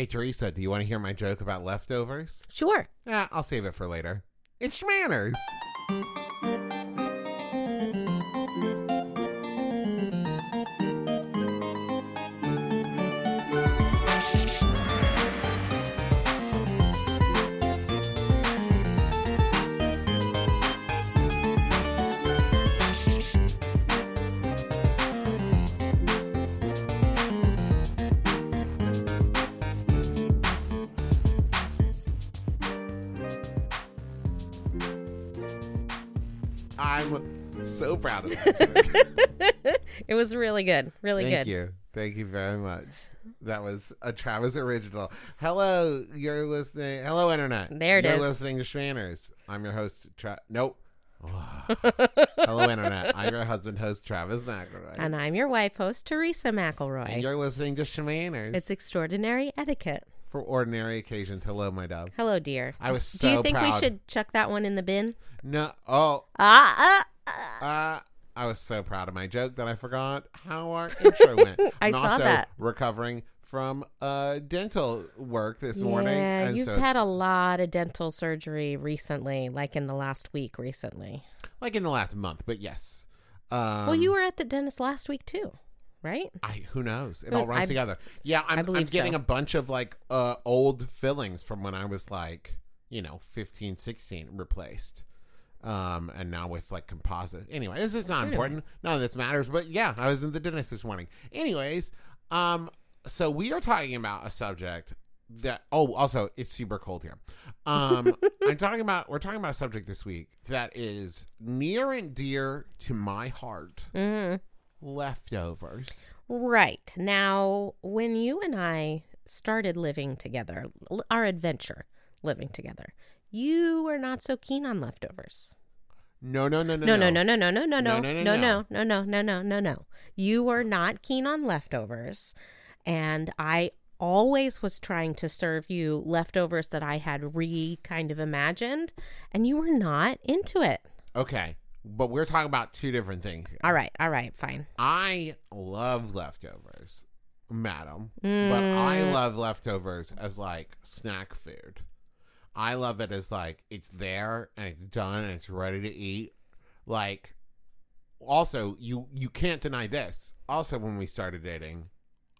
Hey, Teresa, do you want to hear my joke about leftovers? Sure. Yeah, I'll save it for later. It's Schmanners. Proud of that. It was really good. Really Thank good. Thank you. Thank you very much. That was a Travis original. Hello, you're listening. Hello, Internet. There it you're is. listening to Schmanners. I'm your host, Tra- Nope. Hello, Internet. I'm your husband, host, Travis McElroy. And I'm your wife host, Teresa And McElroy. you're listening to Schmanners It's extraordinary etiquette. for ordinary occasions. Hello, my dove. Hello, dear. I was Do you so think we should chuck that one in the bin? No. Oh, Ah, ah, ah. uh, I was so proud of my joke that I forgot how our intro went. I I'm saw also that. recovering from uh, dental work this morning. Yeah, and you've so had a lot of dental surgery recently, like in the last week recently. like in the last month, but yes. Um, well, you were at the dentist last week too, right? I who knows? It all runs I- together. Yeah, I'm, I'm getting so. a bunch of like uh old fillings from when I was like, you know, 15, 16 replaced. Um, and now with like composite. Anyway, this is not Anyway. important. None of this matters. But yeah, I was in the dentist this morning. Anyways, um, so we are talking about a subject that. Oh, also, it's super cold here. Um, I'm talking about. We're talking about a subject this week that is near and dear to my heart. hmm Leftovers. Right. Now, when you and I started living together, our adventure living together, you were not so keen on leftovers. No, no, no, no, No, no, no, no, no, no, no, No, no, no, no, no, no. no, no, no, no, no, no, no. You were not keen on leftovers. And I always was trying to serve you leftovers that I had re kind of imagined, and you were not into it. Okay, but we're talking about two different things. here. All right, all right, fine. I love leftovers, madam, but I Mm. love leftovers as like snack food. I love it as like it's there and it's done and it's ready to eat. Like, also you you can't deny this. Also, when we started dating,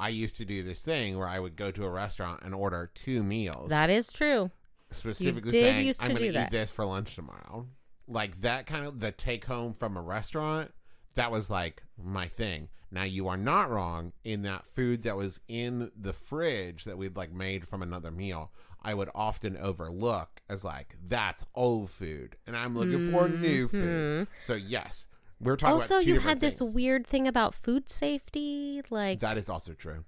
I used to do this thing where I would go to a restaurant and order two meals. That is true. specifically saying I'm going to eat that. this for lunch tomorrow. Like that kind of the take home from a restaurant. That was like my thing. Now you are not wrong in that food that was in the fridge that we'd like made from another meal. I would often overlook as like that's old food, and I'm looking for new mm-hmm. food. So yes, we're talking also, you had this things. weird thing about food safety. Like, That is also true.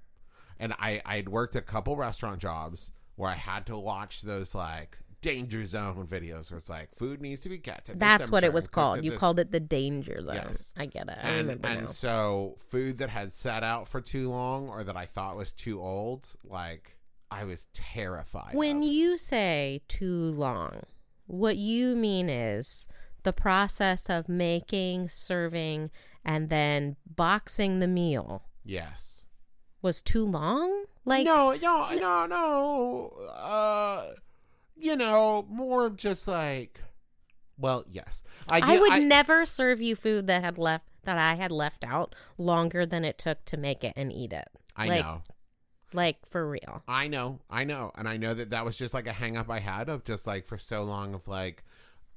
And I I'd worked a couple restaurant jobs where I had to watch those like danger zone videos where it's like food needs to be kept. that's what it was called. You this- called it the danger zone. Yes. I get it. I and, remember and now. so food that had sat out for too long or that I thought was too old, like I was terrified. When of. you say too long, what you mean is the process of making, serving, and then boxing the meal yes. was too long? Like, no, no, no, no. Uh, you know, more just like, well, yes, I, I would I, never serve you food that had left that I had left out longer than it took to make it and eat it. I like, know. Like for real. I know, I know, and I know that that was just like a hang up I had of just like for so long of like,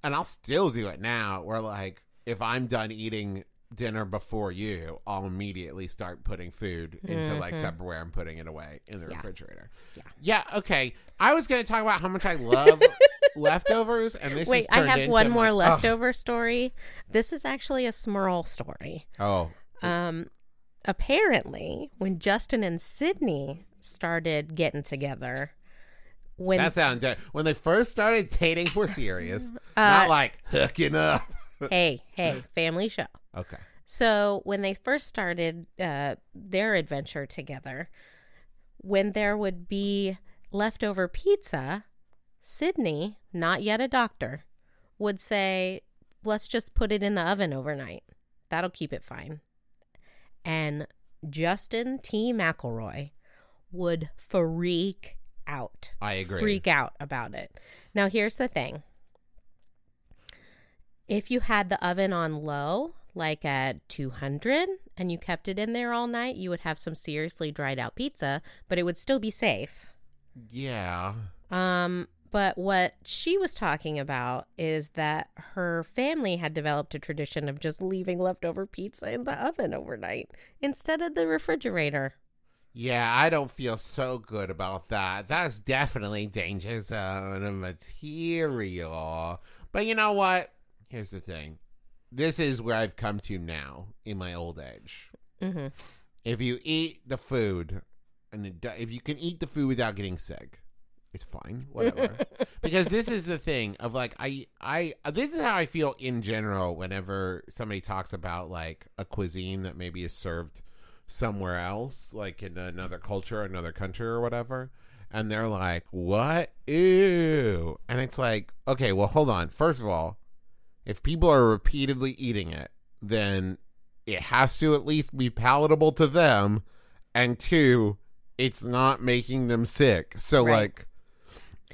and I'll still do it now. Where like if I'm done eating dinner before you, I'll immediately start putting food into like Tupperware and putting it away in the Mm-hmm. Yeah. refrigerator. Yeah. yeah, okay. I was going to talk about how much I love leftovers, and this Wait, I have one more Ugh. leftover story. This is actually a Smirl story. Oh, Um, apparently, when Justin and Sydnee started getting together, when that sounded when they first started dating for serious, Uh, not like hooking up. hey, hey, family show. Okay. So when they first started uh, their adventure together, when there would be leftover pizza, Sydnee, not yet a doctor, would say, "Let's just put it in the oven overnight. That'll keep it fine." And Justin T. McElroy would freak out. I agree. Freak out about it. Now, here's the thing if you had the oven on low, like at 200, and you kept it in there all night, you would have some seriously dried out pizza, but it would still be safe. Yeah. Um, but what she was talking about is that her family had developed a tradition of just leaving leftover pizza in the oven overnight instead of the refrigerator. Yeah, I don't feel so good about that. That's definitely danger zone material. But you know what? Here's the thing. This is where I've come to now in my old age. Mm-hmm. If you eat the food, and it, if you can eat the food without getting sick, it's fine, whatever. because this is the thing of like I I this is how I feel in general whenever somebody talks about like a cuisine that maybe is served somewhere else, like in another culture, another country, or whatever. And they're like, "What? Ew!" And it's like, okay, well, hold on. First of all, if people are repeatedly eating it, then it has to at least be palatable to them. And two, it's not making them sick. So, Right. like,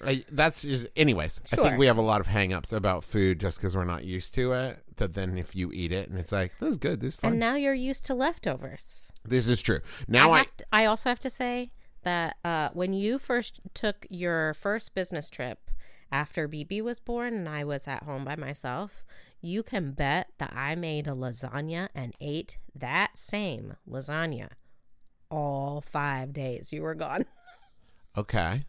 I, that's just, anyways, I think we have a lot of hangups about food just because we're not used to it. That then if you eat it and it's like, this is good, this is fine. And now you're used to leftovers. this is true. Now I, I, to, I also have to say that uh, when you first took your first business trip after BB was born and I was at home by myself, you can bet that I made a lasagna and ate that same lasagna all five days you were gone. okay,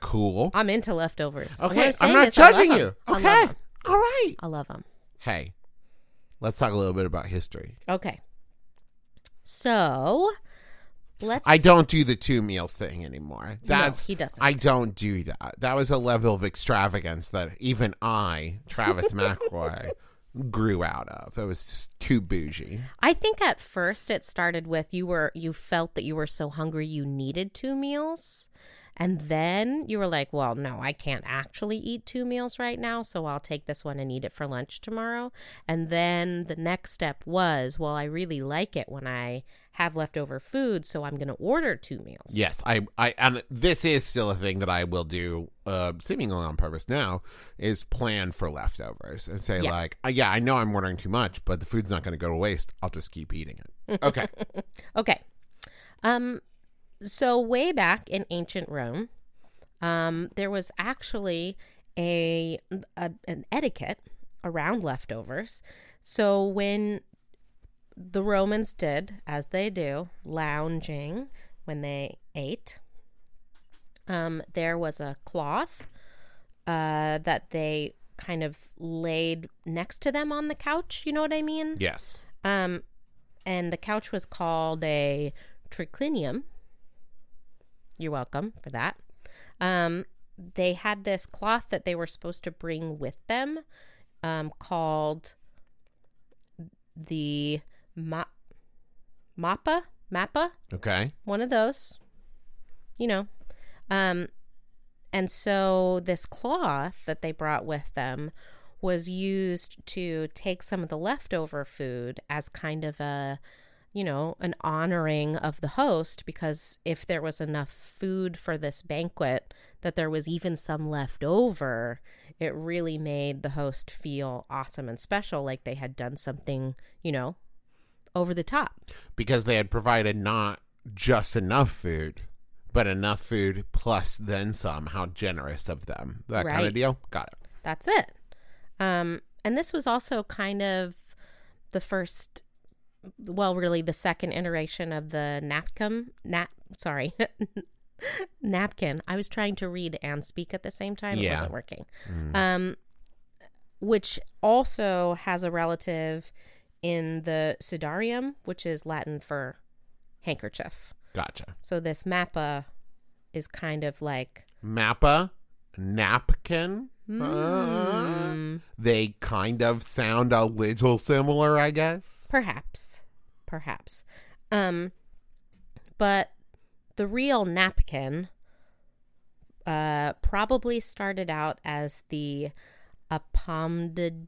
cool. I'm into leftovers. Okay, I'm not is I love judging you. Okay, all right. I love them. Hey, let's talk a little bit about history. Okay. So let's. I don't do the two meals thing anymore. That's he doesn't. I don't do that. That was a level of extravagance that even I, Travis McRoy, grew out of. It was too bougie. I think at first it started with you were you felt that you were so hungry you needed two meals. And then you were like, well, no, I can't actually eat two meals right now, so I'll take this one and eat it for lunch tomorrow. And then the next step was, well, I really like it when I have leftover food, so I'm going to order two meals. Yes, I, I, and this is still a thing that I will do, uh, seemingly on purpose now, is plan for leftovers and say Yeah. like, uh, yeah, I know I'm ordering too much, but the food's not going to go to waste. I'll just keep eating it. Okay. Okay. Um so way back in ancient Rome, um there was actually a, a an etiquette around leftovers. So when the Romans did as they do, lounging when they ate, um there was a cloth uh that they kind of laid next to them on the couch, you know what I mean? yes. Um, and the couch was called a triclinium. You're welcome for that. Um, they had this cloth that they were supposed to bring with them, um, called the ma- mappa mappa Okay. one of those you know um and so this cloth that they brought with them was used to take some of the leftover food as kind of a you know an honoring of the host because if there was enough food for this banquet that there was even some left over it really made the host feel awesome and special like they had done something you know over the top because they had provided not just enough food, but enough food plus then some. How generous of them. That kind of deal. Got it. That's it. Um, and this was also kind of the first, well, really the second iteration of the napkin. Nap, sorry, napkin. I was trying to read and speak at the same time. It wasn't working. Um, which also has a relative in the sudarium, which is Latin for handkerchief. Gotcha. So this mappa is kind of like Mappa, napkin. Uh, mm, they kind of sound a little similar, I guess. Perhaps. Perhaps. Um but the real napkin uh probably started out as the apomagdalie.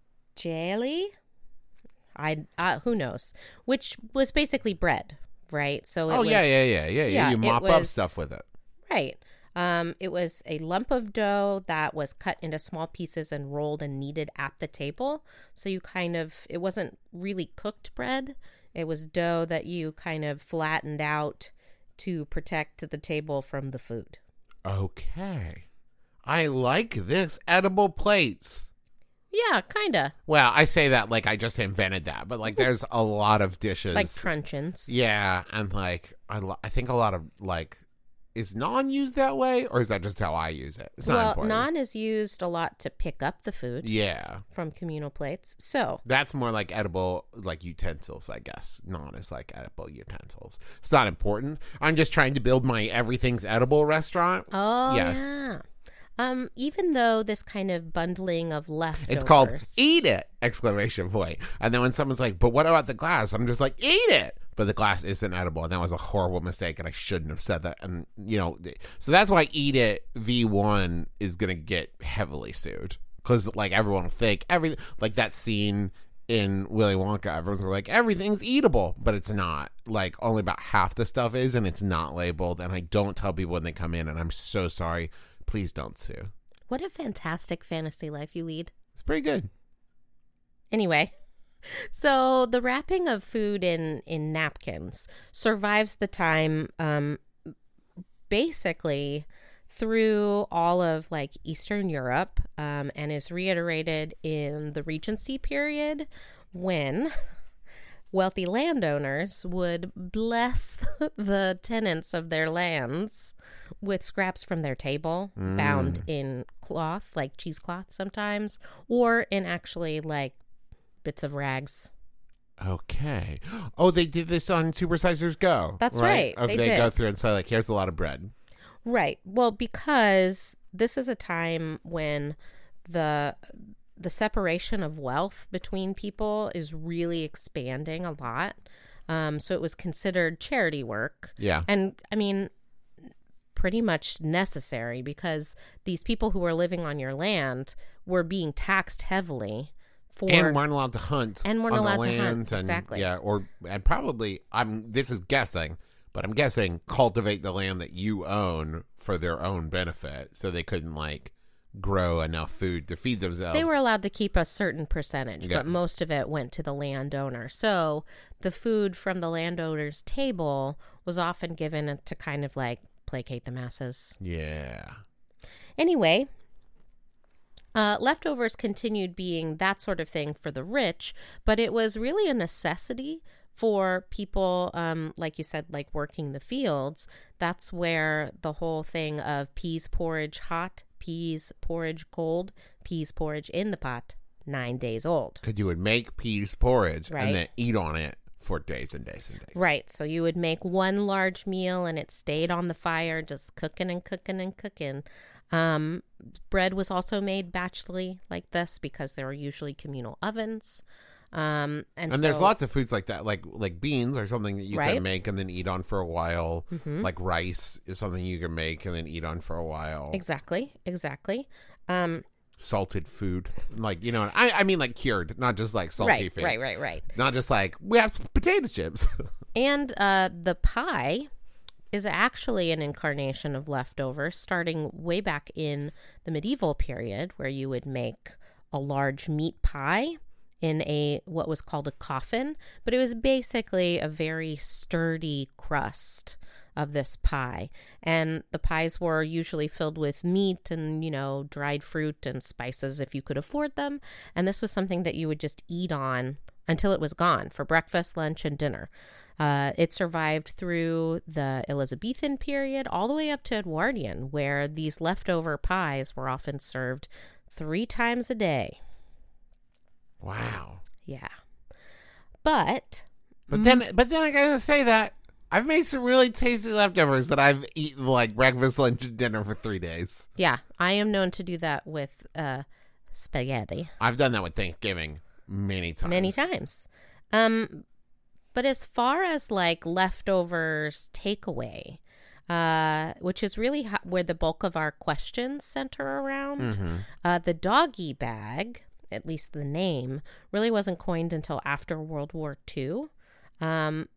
I uh, who knows, which was basically bread, right? So it oh was, yeah, yeah, yeah, yeah, yeah. You mop up stuff with it. Right. Um, it was a lump of dough that was cut into small pieces and rolled and kneaded at the table. So you kind of, it wasn't really cooked bread. It was dough that you kind of flattened out to protect the table from the food. Okay. I like this. Edible plates. Yeah, kind of Well, I say that like I just invented that, but like there's a lot of dishes. like trenchers. yeah, and like I, lo- I think a lot of like is naan used that way, or is that just how I use it? It's not well, important. naan is used a lot to pick up the food yeah, from communal plates. So, that's more like edible like utensils, I guess. Naan is like edible utensils. It's not important. I'm just trying to build my everything's edible restaurant. oh Yes. yeah. Um, even though this kind of bundling of leftovers, It's called "Eat It!" exclamation point. And then when someone's like, "But what about the glass?" I'm just like, "Eat it!" But the glass isn't edible, and that was a horrible mistake, and I shouldn't have said that. And you know, so that's why "Eat It" V1 is gonna get heavily sued because like everyone will think every like that scene in Willy Wonka, everyone's like everything's eatable, but it's not. Like only about half the stuff is, and it's not labeled. And I don't tell people when they come in, and I'm so sorry. Please don't sue. What a fantastic fantasy life you lead. It's pretty good. Anyway, so the wrapping of food in in napkins survives the time um basically through all of like Eastern Europe um, and is reiterated in the Regency period when wealthy landowners would bless the tenants of their lands with scraps from their table bound in cloth, like cheesecloth sometimes, or in actually like bits of rags. Okay. Oh, they did this on Supersizers Go. That's right, Oh, they go through and say like, "Here's a lot of bread." Right. Well, because this is a time when the the separation of wealth between people is really expanding a lot. Um, so it was considered charity work. Yeah. And I mean, pretty much necessary because these people who were living on your land were being taxed heavily for and weren't allowed to hunt And weren't on the allowed to hunt, land and- exactly. yeah or and probably i'm this is guessing but i'm guessing cultivate the land that you own for their own benefit so they couldn't like grow enough food to feed themselves they were allowed to keep a certain percentage, Yeah. but most of it went to the landowner. So the food from the landowner's table was often given to kind of like placate the masses. yeah Anyway, uh, leftovers continued being that sort of thing for the rich, but it was really a necessity for people, um, like you said, like working the fields. That's where the whole thing of peas porridge hot, peas porridge cold, peas porridge in the pot, nine days old. because you would make peas porridge Right. and then eat on it for days and days and days Right. So you would make one large meal and it stayed on the fire, just cooking and cooking and cooking. Um, bread was also made batchly like this because there were usually communal ovens. Um, and, and there's lots of foods like that like like beans are something that you Right. can make and then eat on for a while Mhm. like rice is something you can make and then eat on for a while Exactly. Exactly. Um, salted food like you know i i mean like cured not just like salty right, food right, right, right. not just like we have potato chips And uh, the pie is actually an incarnation of leftovers, starting way back in the medieval period, where you would make a large meat pie in a what was called a coffin, but it was basically a very sturdy crust of this pie. And the pies were usually filled with meat and, you know, dried fruit and spices if you could afford them. And this was something that you would just eat on until it was gone for breakfast, lunch, and dinner. Uh, it survived through the Elizabethan period all the way up to Edwardian, where these leftover pies were often served three times a day. wow Yeah. But but then but then i gotta say that i've made some really tasty leftovers that i've eaten like breakfast lunch and dinner for three days yeah, I am known to do that with uh, spaghetti i've done that with thanksgiving many times many times. Um, but as far as like leftovers takeaway, uh, which is really ho- where the bulk of our questions center around, Mhm. uh, the doggy bag, at least the name, really wasn't coined until after World War II. Um,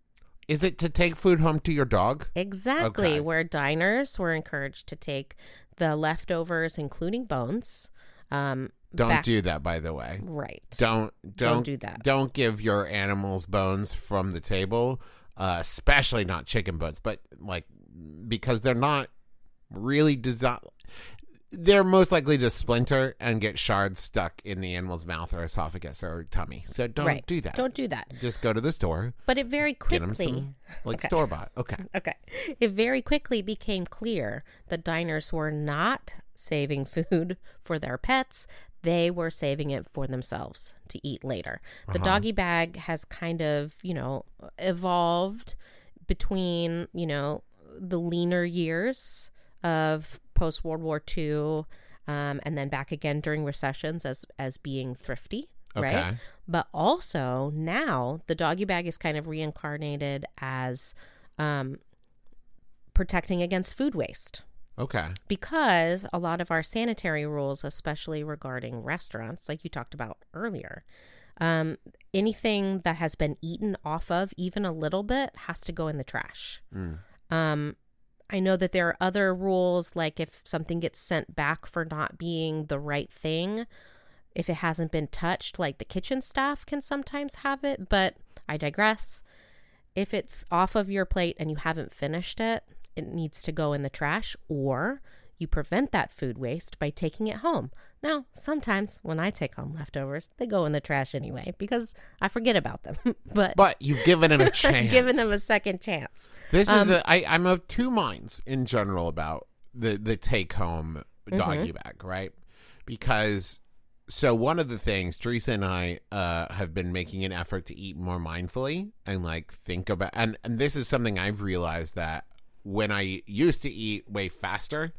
Is it to take food home to your dog? Exactly. Okay. Where diners were encouraged to take the leftovers, including bones. Um, Don't back- do that, by the way. Right. Don't don't, Don't do that. Don't give your animals bones from the table, uh, especially not chicken bones. But like because they're not really designed. They're most likely to splinter and get shards stuck in the animal's mouth or esophagus or tummy. So don't right. do that. Don't do that. Just go to the store, But it very quickly. some like Okay. store bought. Okay. Okay. It very quickly became clear that diners were not saving food for their pets. They were saving it for themselves to eat later. The doggy bag has kind of, you know, evolved between, you know, the leaner years of post World War II um, and then back again during recessions as as being thrifty, right? But also now the doggy bag is kind of reincarnated as um, protecting against food waste Okay. because a lot of our sanitary rules, especially regarding restaurants, like you talked about earlier, um, anything that has been eaten off of, even a little bit, has to go in the trash. Mm. Um, I know that there are other rules, like if something gets sent back for not being the right thing, if it hasn't been touched, like the kitchen staff can sometimes have it, but I digress. If it's off of your plate and you haven't finished it, it needs to go in the trash, or you prevent that food waste by taking it home. Now, sometimes when I take home leftovers, they go in the trash anyway because I forget about them. but But you've given it a chance. giving them a second chance. This Um, is a, I, I'm of two minds in general about the the take home doggy Mm-hmm. bag, right? Because so one of the things Teresa and I uh, have been making an effort to eat more mindfully and like think about and and this is something I've realized that when I used to eat way faster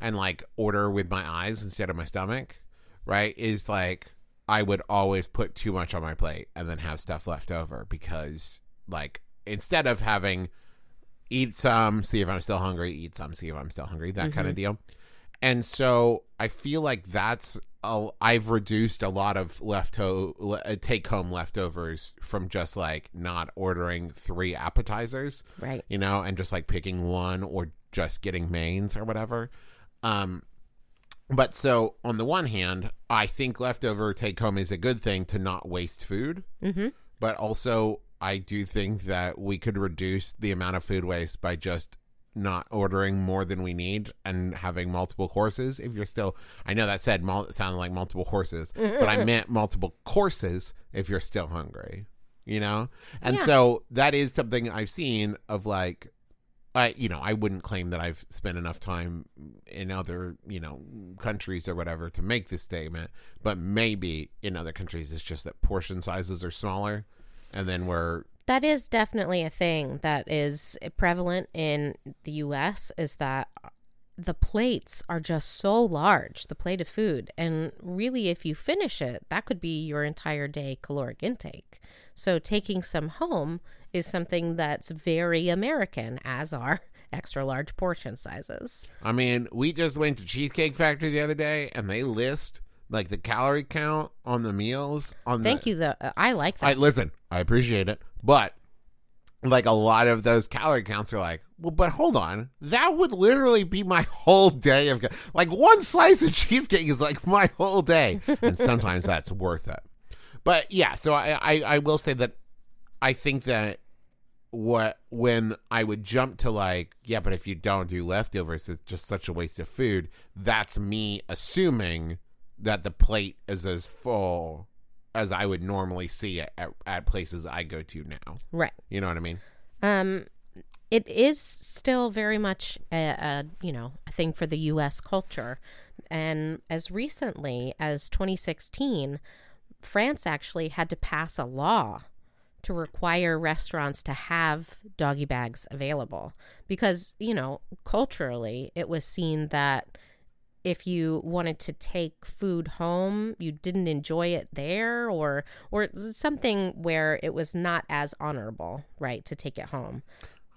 and like order with my eyes instead of my stomach, right? Is like I would always put too much on my plate and then have stuff left over because like instead of having eat some, see if I'm still hungry, eat some, see if I'm still hungry, that kind of mm-hmm. deal. And so I feel like that's i I've reduced a lot of lefto take home leftovers from just like not ordering three appetizers, Right. you know, and just like picking one or just getting mains or whatever. Um, but so on the one hand, I think leftover take home is a good thing to not waste food. Mm-hmm. But also, I do think that we could reduce the amount of food waste by just not ordering more than we need and having multiple courses. If you're still, I know that said mul- sounded like multiple horses, but I meant multiple courses if you're still hungry, you know? And Yeah. so that is something I've seen of like, I, you know, I wouldn't claim that I've spent enough time in other, you know, countries or whatever to make this statement, but maybe in other countries it's just that portion sizes are smaller, and then we're That is definitely a thing that is prevalent in the US is that the plates are just so large, the plate of food. And really, if you finish it, that could be your entire day caloric intake. So, taking some home is something that's very American, as are extra large portion sizes. I mean, we just went to Cheesecake Factory the other day, and they list like the calorie count on the meals. On Thank the, you, though. I like that. I listen. I appreciate it, but like a lot of those calorie counts are like, well, but hold on, that would literally be my whole day of like one slice of cheesecake is like my whole day, and sometimes that's worth it. But yeah, so I, I I will say that I think that what when I would jump to like, yeah, but if you don't do leftovers, it's just such a waste of food. That's me assuming that the plate is as full as I would normally see it at, at places I go to now. right. You know what I mean? Um, it is still very much a, a you know a thing for the U.S. culture, and as recently as 2016, France actually had to pass a law to require restaurants to have doggy bags available because you know culturally it was seen that if you wanted to take food home you didn't enjoy it there or or something where it was not as honorable right to take it home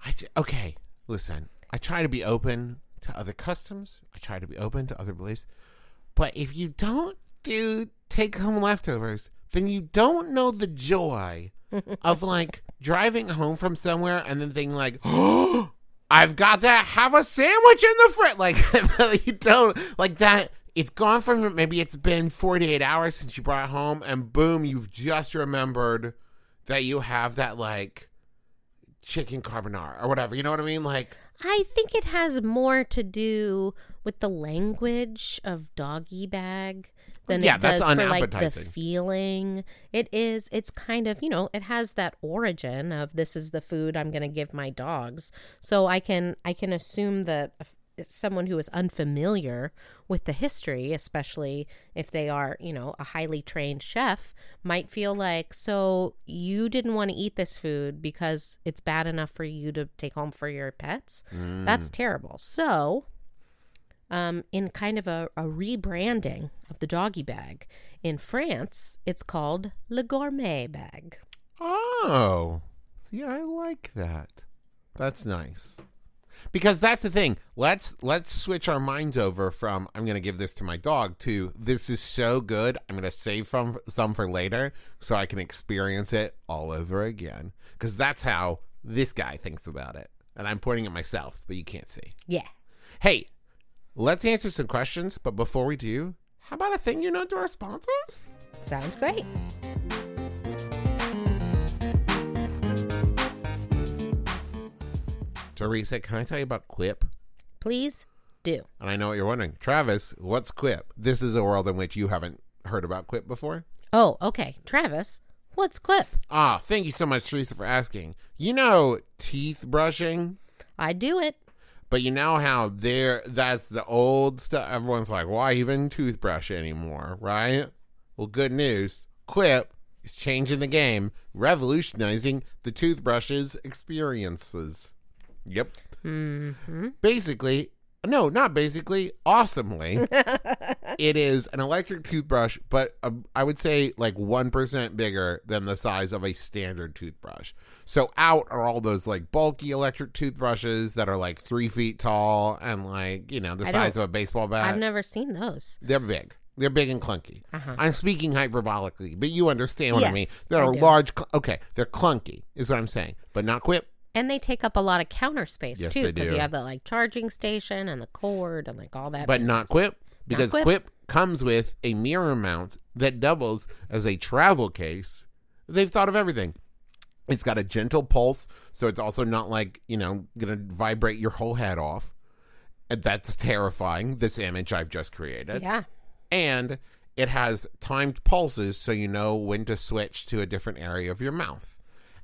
I okay, listen. I try to be open to other customs. I try to be open to other beliefs. But if you don't do take home leftovers, then you don't know the joy of like driving home from somewhere and then thinking like, oh, I've got to have a sandwich in the fridge. Like you don't like that. It's gone from maybe it's been 48 hours since you brought it home, and boom, you've just remembered that you have that like chicken carbonara or whatever. You know what I mean? Like, I think it has more to do with the language of doggy bag than Yeah, it that's does for like the unappetizing. feeling. It is. It's kind of you know. It has that origin of this is the food I'm going to give my dogs. So I can I can assume that someone who is unfamiliar with the history, especially if they are you know a highly trained chef, might feel like so you didn't want to eat this food because it's bad enough for you to take home for your pets. That's mm. terrible. So um, in kind of a, a rebranding of the doggy bag. In France, it's called Le Gourmet bag. oh, see, I like that. That's nice. Because that's the thing. Let's let's switch our minds over from I'm going to give this to my dog to this is so good. I'm going to save some some for later so I can experience it all over again. Cuz that's how this guy thinks about it. And I'm pointing at myself, but you can't see. Yeah. Hey, let's answer some questions, but before we do, how about a thing you know to our sponsors? Sounds great. Teresa, can I tell you about Quip? Please do. And I know what you're wondering. Travis, what's Quip? This is a world in which you haven't heard about Quip before. Oh, okay. Travis, what's Quip? Ah, thank you so much, Teresa, for asking. You know teeth brushing, I do it. But you know how there that's the old stuff. Everyone's like, why even toothbrush anymore, right? Well, good news. Quip is changing the game, revolutionizing the toothbrushes experiences. Yep. Mm-hmm. basically no not basically. Awesomely. It is an electric toothbrush but uh, i would say like 1% bigger than the size of a standard toothbrush. So out are all those like bulky electric toothbrushes that are like three feet tall and like you know the I size of a baseball bat. I've never seen those. they're big. They're big and clunky. Uh-huh. i'm speaking hyperbolically but you understand what i mean. They're I large cl- okay they're clunky is what i'm saying but not quip And they take up a lot of counter space Yes, too, they because do. you have the like charging station and the cord and like all that. but not business. Quip because Quip. Quip. comes with a mirror mount that doubles as a travel case. They've thought of everything. It's got a gentle pulse, so it's also not like you know gonna vibrate your whole head off. And that's terrifying. This image I've just created, Yeah. and it has timed pulses, so you know when to switch to a different area of your mouth.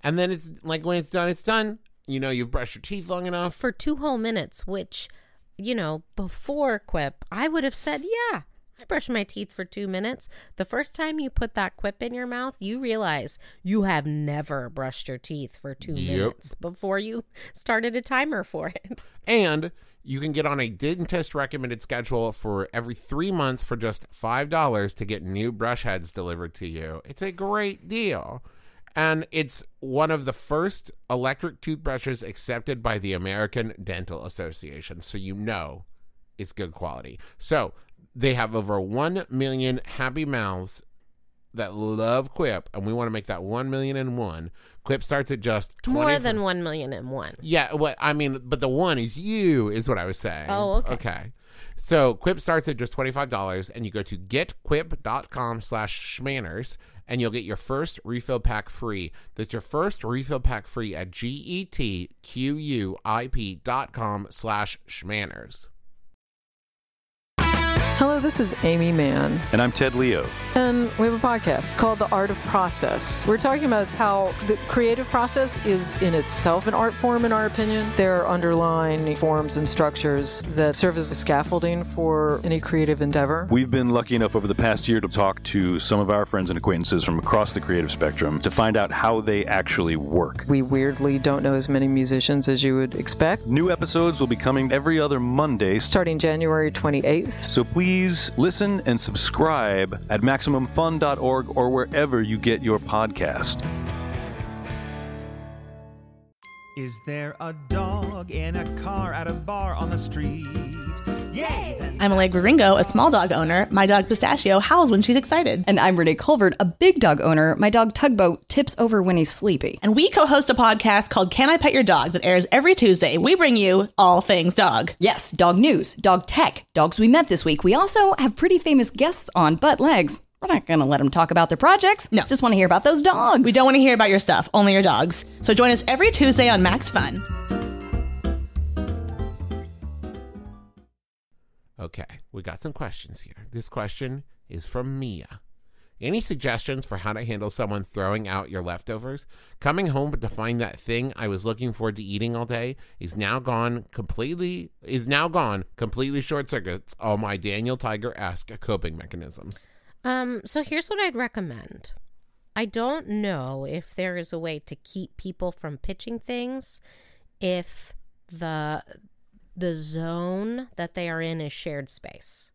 And then it's like when it's done, it's done. You know you've brushed your teeth long enough. For two whole minutes, which, you know, before Quip, I would have said, yeah, I brushed my teeth for two minutes. The first time you put that Quip in your mouth, you realize you have never brushed your teeth for two Yep. minutes before you started a timer for it. And you can get on a dentist recommended schedule for every three months for just $5 to get new brush heads delivered to you. It's a great deal. And it's one of the first electric toothbrushes accepted by the American Dental Association. So you know it's good quality. So they have over 1 million happy mouths that love Quip, and we want to make that 1 million and one. Quip starts at just 20 More than one million and one. yeah, what I mean, but the one is you, is what I was saying. Oh, okay. Okay. So Quip starts at just $25 and you go to getquip.com slash schmanners and you'll get your first refill pack free. That's your first refill pack free at G-E-T-Q-U-I-P dot com slash schmanners. Hello, this is Aimee Mann, And I'm Ted Leo. and we have a podcast called The Art of Process. We're talking about how the creative process is in itself an art form, in our opinion. There are underlying forms and structures that serve as the scaffolding for any creative endeavor. We've been lucky enough over the past year to talk to some of our friends and acquaintances from across the creative spectrum to find out how they actually work. We weirdly don't know as many musicians as you would expect. New episodes will be coming every other Monday, Starting January 28th, so please listen and subscribe at MaximumFun.org or wherever you get your podcast. Is there a dog in a car at a bar on the street? Yay! I'm Allegra Ringo, a small dog owner. My dog Pistachio howls when she's excited. And I'm Renee Colvert, a big dog owner. My dog Tugboat tips over when he's sleepy. And we co host a podcast called Can I Pet Your Dog that airs every Tuesday. We bring you all things dog. Yes, dog news, dog tech, dogs we met this week. We also have pretty famous guests on, but legs. We're not going to let them talk about their projects. No. Just want to hear about those dogs. We don't want to hear about your stuff, only your dogs. So join us every Tuesday on Max Fun. Okay, we got some questions here. This question is from Mia. Any suggestions for how to handle someone throwing out your leftovers? Coming home to find that thing I was looking forward to eating all day is now gone completely is now gone completely short circuits all my Daniel Tiger esque coping mechanisms. Um, so here's what I'd recommend. I don't know if there is a way to keep people from pitching things if the the zone that they are in is shared space.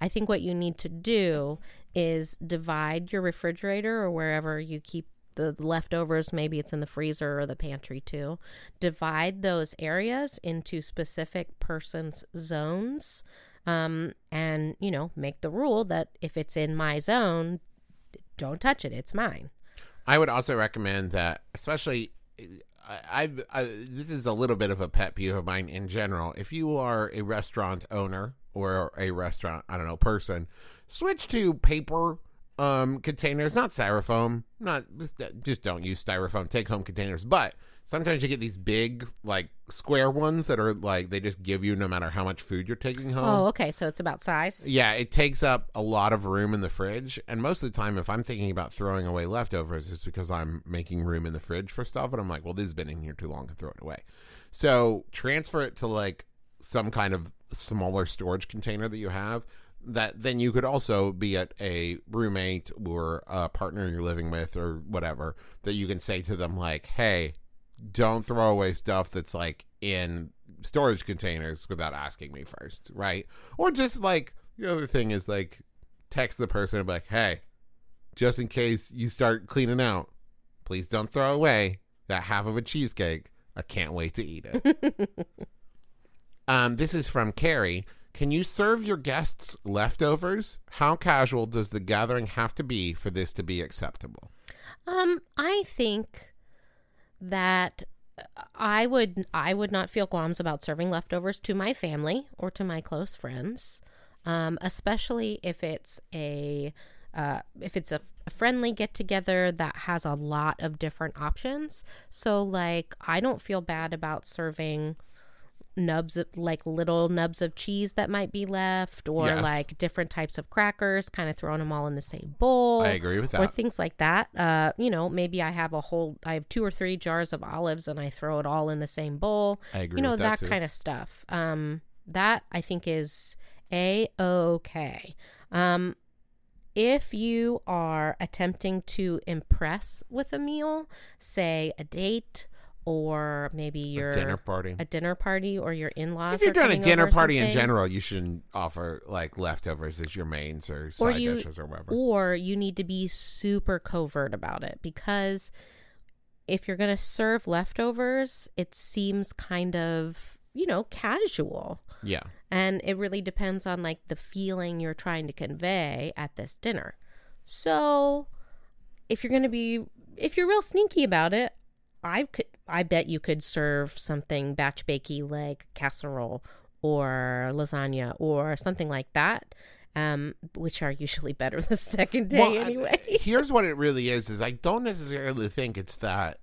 I think what you need to do is divide your refrigerator or wherever you keep the leftovers, maybe it's in the freezer or the pantry too. Divide those areas into specific persons' zones um, and, you know, make the rule that if it's in my zone, don't touch it, it's mine. I would also recommend that, especially, I, I've, I, this is a little bit of a pet peeve of mine in general. If you are a restaurant owner or a restaurant, I don't know, person, switch to paper um, containers, not styrofoam. Not just just don't use styrofoam. Take home containers, but sometimes you get these big like square ones that are like they just give you no matter how much food you're taking home. Oh, okay. So it's about size. Yeah, it takes up a lot of room in the fridge. And most of the time, if I'm thinking about throwing away leftovers, it's because I'm making room in the fridge for stuff. And I'm like, well, this has been in here too long to throw it away. So transfer it to like some kind of smaller storage container that you have. That then you could also be at a roommate or a partner you're living with or whatever that you can say to them, like, hey, don't throw away stuff that's like in storage containers without asking me first, right? Or just like the other thing is like text the person and be like, hey, just in case you start cleaning out, please don't throw away that half of a cheesecake. I can't wait to eat it. um, this is from Carrie. Can you serve your guests leftovers? How casual does the gathering have to be for this to be acceptable? Um, I think that I would I would not feel qualms about serving leftovers to my family or to my close friends, um, especially if it's a uh, if it's a, a friendly get together that has a lot of different options. So like I don't feel bad about serving nubs of like little nubs of cheese that might be left or Yes. like different types of crackers kind of throwing them all in the same bowl I agree with that. or things like that. Uh you know maybe i have a whole i have two or three jars of olives and i throw it all in the same bowl. I agree you know that, that, kind of stuff. Um that i think is a okay um if you are attempting to impress with a meal say a date or maybe your dinner party. a dinner party or your in-laws If you're doing a dinner party in general, you shouldn't offer like leftovers as your mains or side or you dishes or whatever. or you need to be super covert about it because if you're going to serve leftovers it seems kind of you know casual yeah. and it really depends on like the feeling you're trying to convey at this dinner so if you're going to be if you're real sneaky about it i could i bet you could serve something batch bakey like casserole or lasagna or something like that um which are usually better the second day Well, I- anyway Here's what it really is: is I don't necessarily think it's that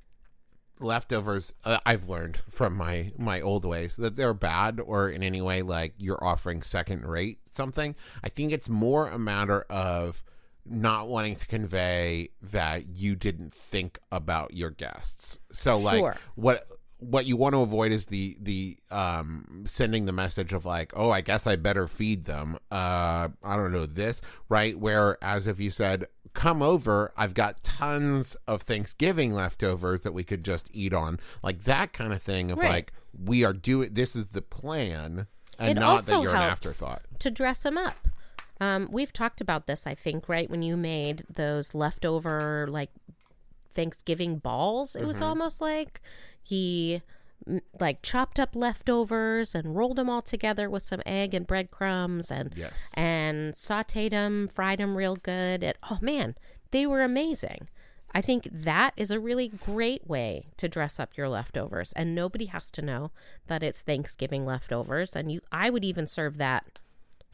leftovers. Uh, I've learned from my my old ways that they're bad or in any way like you're offering second rate something. I think it's more a matter of not wanting to convey that you didn't think about your guests. So like Sure. what what you want to avoid is the the um sending the message of like oh i guess i better feed them uh i don't know this right whereas if you said come over i've got tons of thanksgiving leftovers that we could just eat on like that kind of thing of Right. like we are doing this is the plan and it not that you're an afterthought to dress them up. Um, we've talked about this, I think, right? When you made those leftover like Thanksgiving balls, it Mm-hmm. was almost like he like chopped up leftovers and rolled them all together with some egg and breadcrumbs and Yes. and sauteed them, fried them real good. And oh man, they were amazing. I think that is a really great way to dress up your leftovers, and nobody has to know that it's Thanksgiving leftovers. And you, I would even serve that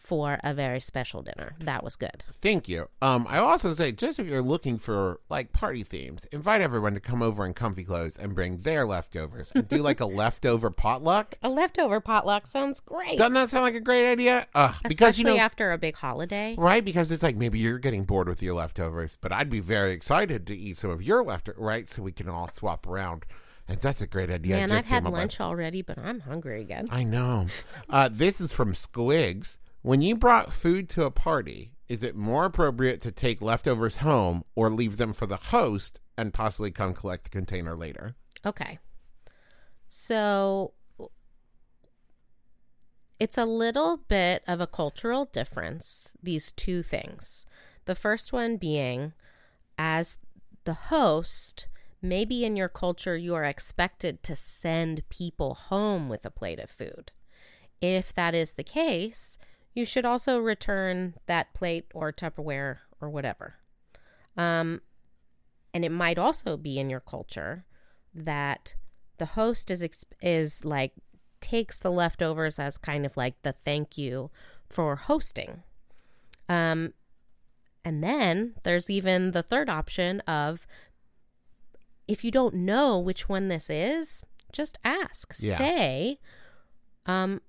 for a very special dinner. That was good. Thank you. Um, I also say, just if you're looking for like party themes, invite everyone to come over in comfy clothes and bring their leftovers and do like a leftover potluck. A leftover potluck sounds great, Doesn't that sound like a great idea? Uh, because especially you know, after a big holiday. right? Because it's like maybe you're getting bored with your leftovers, but I'd be very excited to eat some of your leftovers, right? So we can all swap around. And that's a great idea. Man, I've had came up with. lunch already, but I'm hungry again. I know. Uh, this is from Squigs. When you brought food to a party, is it more appropriate to take leftovers home or leave them for the host and possibly come collect the container later? Okay. So it's a little bit of a cultural difference, these two things. The first one being, as the host, maybe in your culture, you are expected to send people home with a plate of food. If that is the case, you should also return that plate or Tupperware or whatever. Um, and it might also be in your culture that the host is is like takes the leftovers as kind of like the thank you for hosting. Um, and then there's even the third option of if you don't know which one this is, just ask. Yeah. Say, um,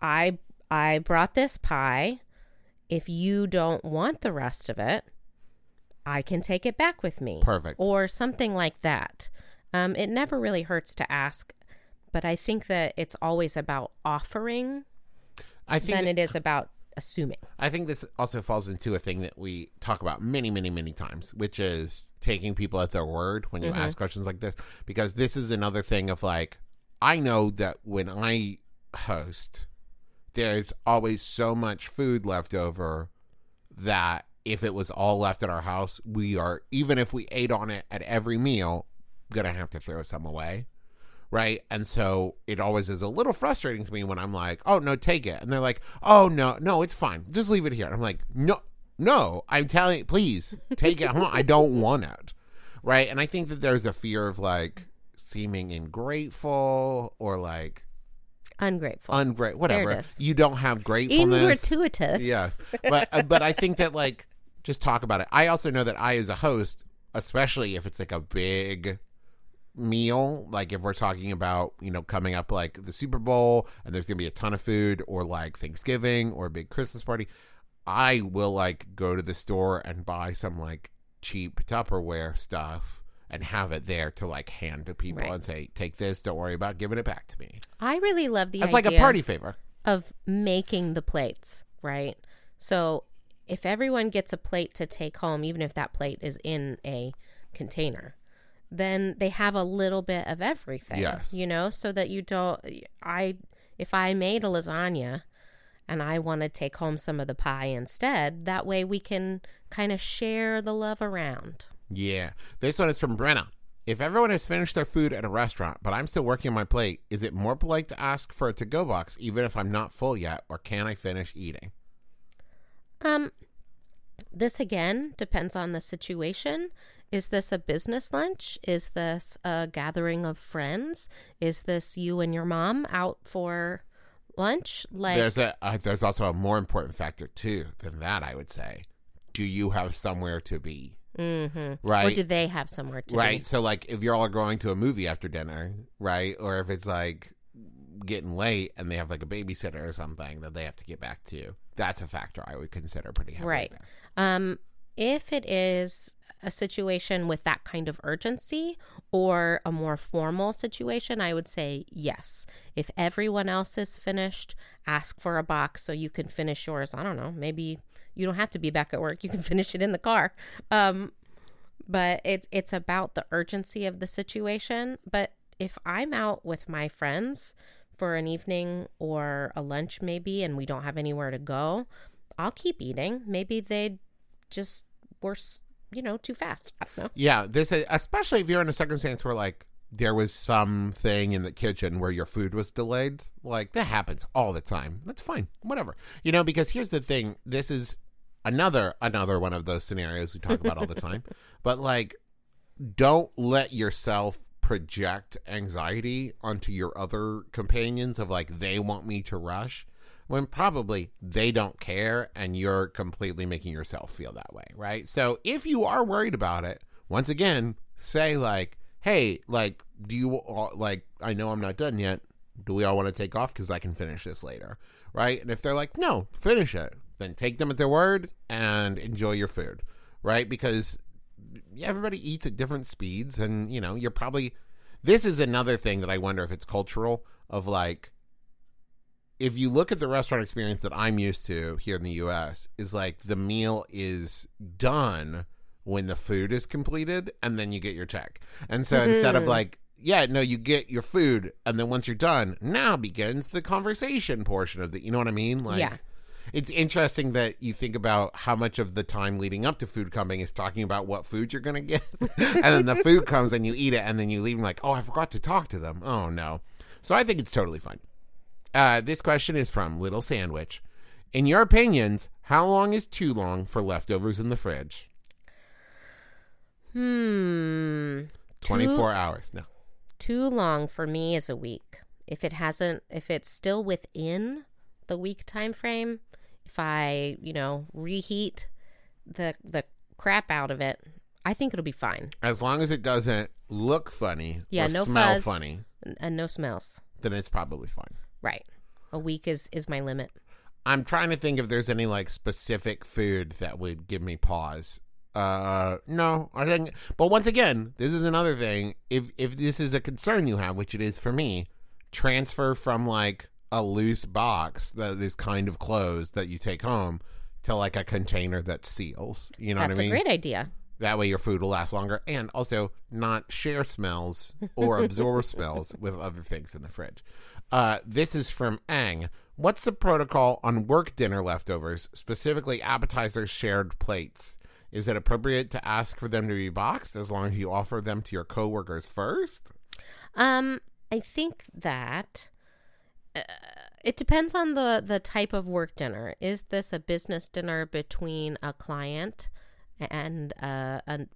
I I brought this pie. If you don't want the rest of it, I can take it back with me. Perfect. Or something like that. Um, it never really hurts to ask, but I think that it's always about offering I think than it is about assuming. I think this also falls into a thing that we talk about many, many, many times, which is taking people at their word when you Mm-hmm. ask questions like this. Because this is another thing of like, I know that when I host, there's always so much food left over that if it was all left at our house, we are, even if we ate on it at every meal, gonna have to throw some away right? And so it always is a little frustrating to me when I'm like, "Oh no, take it," and they're like, "Oh no, no, it's fine, just leave it here." And I'm like, "No, no, I'm telling you, please take it home. I don't want it." Right? And I think that there's a fear of like seeming ingrateful or like Ungrateful. ungrateful, whatever. There it is. You don't have gratefulness. gratuitous. Yeah, but uh, but I think that like just talk about it. I also know that I, as a host, especially if it's like a big meal, like if we're talking about you know coming up like the Super Bowl and there's gonna be a ton of food, or like Thanksgiving or a big Christmas party, I will like go to the store and buy some like cheap Tupperware stuff. And have it there to like hand to people Right. and say, "Take this. Don't worry about giving it back to me." I really love the That's like a party favor. of making the plates, right? So if everyone gets a plate to take home, even if that plate is in a container, then they have a little bit of everything. Yes. You know, so that you don't I if I made a lasagna and I want to take home some of the pie instead, that way we can kind of share the love around. Yeah. This one is from Brenna. If everyone has finished their food at a restaurant, but I'm still working on my plate, is it more polite to ask for a to go box even if I'm not full yet, or can I finish eating? Um, this again depends on the situation. Is this a business lunch? Is this a gathering of friends? Is this you and your mom out for lunch? Like, there's a uh, there's also a more important factor too than that. I would say, do you have somewhere to be? Mm-hmm. Right. or do they have somewhere to right. be? So like, if you're all going to a movie after dinner, right, or if it's like getting late and they have like a babysitter or something that they have to get back to, that's a factor I would consider pretty heavily. Right. Um, if it is a situation with that kind of urgency or a more formal situation, I would say yes. If everyone else is finished, ask for a box so you can finish yours. I don't know. Maybe you don't have to be back at work. You can finish it in the car. Um, but it's it's about the urgency of the situation. But if I'm out with my friends for an evening or a lunch maybe and we don't have anywhere to go, I'll keep eating. Maybe they just were, you know, too fast. I don't know. Yeah, this is, especially if you're in a circumstance where like there was something in the kitchen where your food was delayed. Like that happens all the time. That's fine. Whatever. You know, because here's the thing. This is another another one of those scenarios we talk about all the time. But like don't let yourself project anxiety onto your other companions of like they want me to rush when probably they don't care and you're completely making yourself feel that way, right? So if you are worried about it, once again, say like, "Hey, like do you all- like I know I'm not done yet. Do we all want to take off cuz I can finish this later?" Right? And if they're like, "No, finish it." Then take them at their word and enjoy your food, right? Because everybody eats at different speeds and you know you're probably this is another thing that i wonder if it's cultural of like if you look at the restaurant experience that i'm used to here in the us is like the meal is done when the food is completed and then you get your check and so instead of mm-hmm. like yeah no you get your food and then once you're done now begins the conversation portion of it you know what i mean like Yeah. it's interesting that you think about how much of the time leading up to food coming is talking about what food you're going to get. and then the food comes and you eat it and then you leave and like, oh, I forgot to talk to them. Oh, no. So I think it's totally fine. Uh, this question is from Little Sandwich. In your opinions, how long is too long for leftovers in the fridge? Hmm. 24 hours. No. Too long for me is a week. If it hasn't, if it's still within the week time frame, if I, you know, reheat the the crap out of it, I think it'll be fine. As long as it doesn't look funny Yeah, or no smell fuzz. funny, and no smells. then it's probably fine. Right. A week is is my limit. I'm trying to think if there's any like specific food that would give me pause. Uh no, I think but once again, this is another thing. If if this is a concern you have, which it is for me, transfer from like a loose box that is kind of closed that you take home to like a container that seals. You know That's what I mean? a great idea. That way your food will last longer and also not share smells or absorb smells with other things in the fridge. Uh, this is from Ang. What's the protocol on work dinner leftovers, specifically appetizers shared plates? Is it appropriate to ask for them to be boxed as long as you offer them to your coworkers first? Um, I think that uh, it depends on the the type of work dinner. Is this a business dinner between a client and uh, an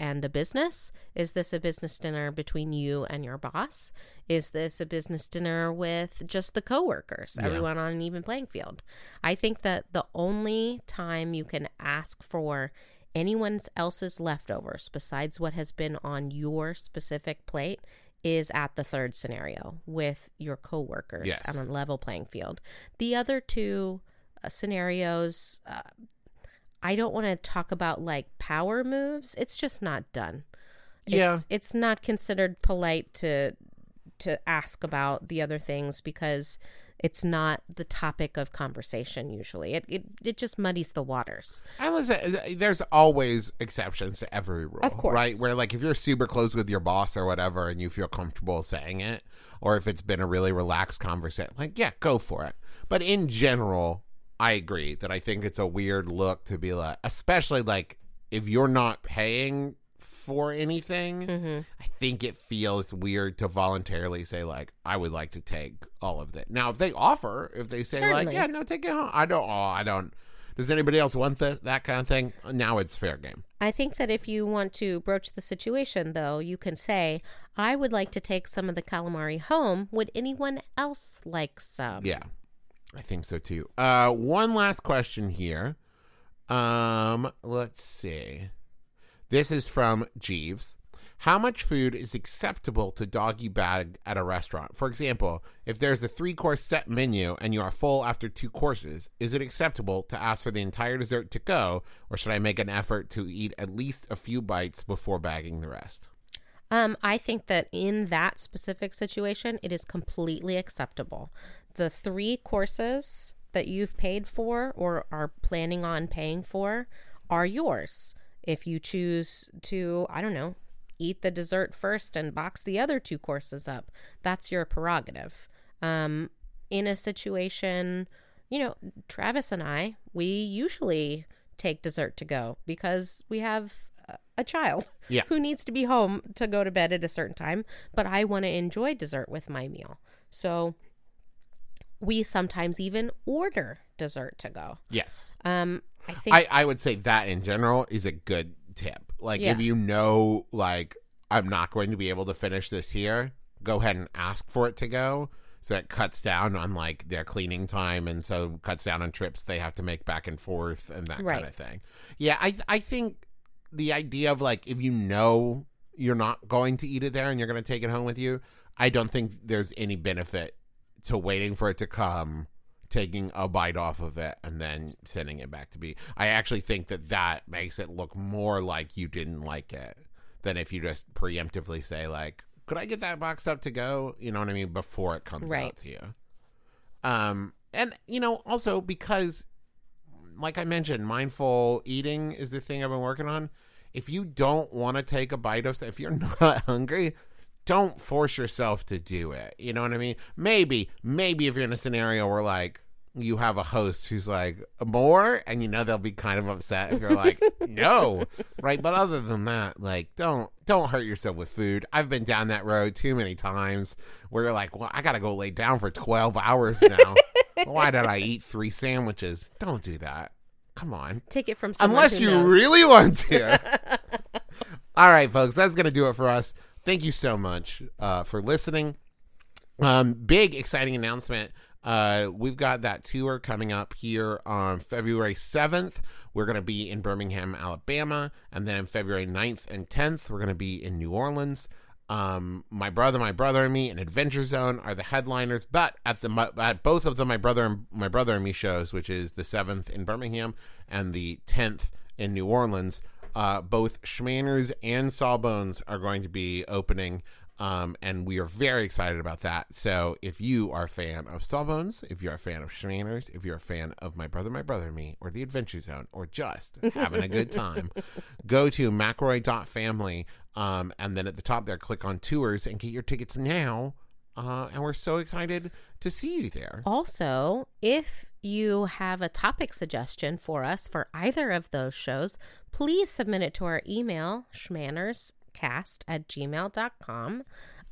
and a business? Is this a business dinner between you and your boss? Is this a business dinner with just the coworkers, everyone on an even playing field? I think that the only time you can ask for anyone else's leftovers besides what has been on your specific plate is at the third scenario with your coworkers Yes. on a level playing field. The other two uh, scenarios, uh, I don't want to talk about like power moves. It's just not done. Yeah. It's, it's not considered polite to to ask about the other things because it's not the topic of conversation usually. It it, it just muddies the waters. I was. uh, There's always exceptions to every rule, Of course. right? Where like if you're super close with your boss or whatever, and you feel comfortable saying it, or if it's been a really relaxed conversation, like yeah, go for it. But in general, I agree that I think it's a weird look to be like, especially like if you're not paying for anything. Mm-hmm. I think it feels weird to voluntarily say like I would like to take all of it. Now, if they offer, if they say like yeah, no, take it home. I don't. Oh, I don't. Does anybody else want that that kind of thing? Now it's fair game. I think that if you want to broach the situation, though, you can say, I would like to take some of the calamari home. Would anyone else like some? Yeah, I think so too. Uh, one last question here. Um, let's see. This is from Jeeves. How much food is acceptable to doggy bag at a restaurant? For example, if there's a three course set menu and you are full after two courses, is it acceptable to ask for the entire dessert to go, or should I make an effort to eat at least a few bites before bagging the rest? Um, I think that in that specific situation, it is completely acceptable. The three courses that you've paid for or are planning on paying for are yours. If you choose to, I don't know, eat the dessert first and box the other two courses up, that's your prerogative. Um, in a situation, you know, Travis and I, we usually take dessert to go because we have a child Yeah. who needs to be home to go to bed at a certain time, but I want to enjoy dessert with my meal. So we sometimes even order dessert to go. Yes. Um, I think I, I would say that in general is a good tip. Like Yeah. if you know like I'm not going to be able to finish this here, go ahead and ask for it to go. So it cuts down on like their cleaning time and so cuts down on trips they have to make back and forth and that Right. kind of thing. Yeah, I I think the idea of like if you know you're not going to eat it there and you're going to take it home with you, I don't think there's any benefit to waiting for it to come, taking a bite off of it, and then sending it back to me. I actually think that that makes it look more like you didn't like it than if you just preemptively say like, "Could I get that boxed up to go?" You know what I mean before it comes Right. out to you. Um, and you know also because, like I mentioned, mindful eating is the thing I've been working on. If you don't want to take a bite of, if you're not hungry, don't force yourself to do it. You know what I mean? Maybe, maybe if you're in a scenario where like you have a host who's like more, and you know they'll be kind of upset if you're like no, right? But other than that, like don't don't hurt yourself with food. I've been down that road too many times where you're like, well, I gotta go lay down for twelve hours now. Why did I eat three sandwiches? Don't do that. Come on take it from someone unless you knows. really want to. All right, folks, that's going to do it for us. Thank you so much uh, for listening. Um, big exciting announcement. Uh, we've got that tour coming up here on February 7th. We're going to be in Birmingham, Alabama. And then on February 9th and 10th, we're going to be in New Orleans. Um, my brother, my brother and me, and Adventure Zone are the headliners. But at the at both of the my brother and my brother and me shows, which is the seventh in Birmingham and the tenth in New Orleans, uh, both Schmanners and Sawbones are going to be opening. Um, and we are very excited about that. So if you are a fan of Sawbones, if you're a fan of Schmanners, if you're a fan of My Brother, My Brother and Me, or The Adventure Zone, or just having a good time, go to McElroy.family. Um, and then at the top there, click on tours and get your tickets now. Uh, and we're so excited to see you there. Also, if you have a topic suggestion for us for either of those shows, please submit it to our email, schmannerscast at gmail.com.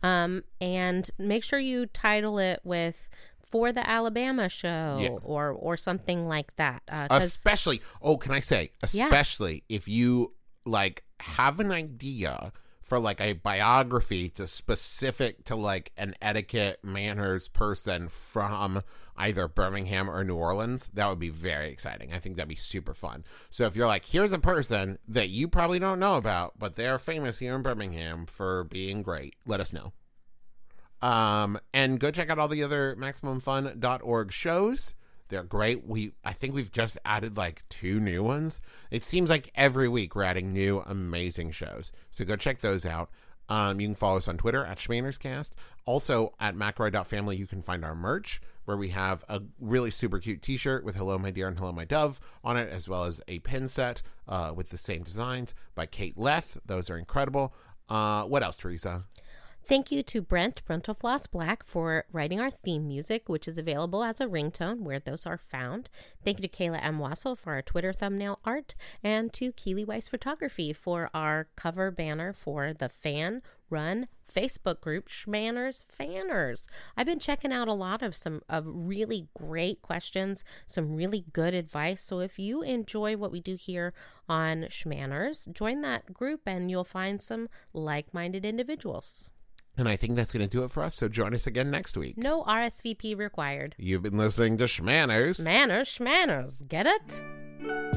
Um, and make sure you title it with for the Alabama show Yeah. or or something like that. Uh, especially oh can i say Yeah. especially if you like have an idea for like a biography to specific to like an etiquette manners person from either birmingham or new orleans that would be very exciting. I think that'd be super fun. So if you're like here's a person that you probably don't know about but they're famous here in birmingham for being great let us know. Um, and go check out all the other MaximumFun.org shows. They're great. We I think we've just added like two new ones. It seems like every week we're adding new amazing shows. So go check those out. Um, you can follow us on Twitter at Schmannerscast. Also at McElroy.family, you can find our merch where we have a really super cute T-shirt with "Hello My Dear" and "Hello My Dove" on it, as well as a pin set uh, with the same designs by Kate Leth. Those are incredible. Uh, what else, Teresa? Thank you to Brent Brentalfloss Black for writing our theme music, which is available as a ringtone where those are found. Thank you to Kayla M. Wasil for our Twitter thumbnail art, and to Keely Weiss Photography for our cover banner for the fan run Facebook group Schmanners Fanners. I've been checking out a lot of some of really great questions, some really good advice. So if you enjoy what we do here on Schmanners, join that group and you'll find some like-minded individuals. And I think that's going to do it for us. So join us again next week. No RSVP required. You've been listening to Schmanners. Manners, schmanners. Get it?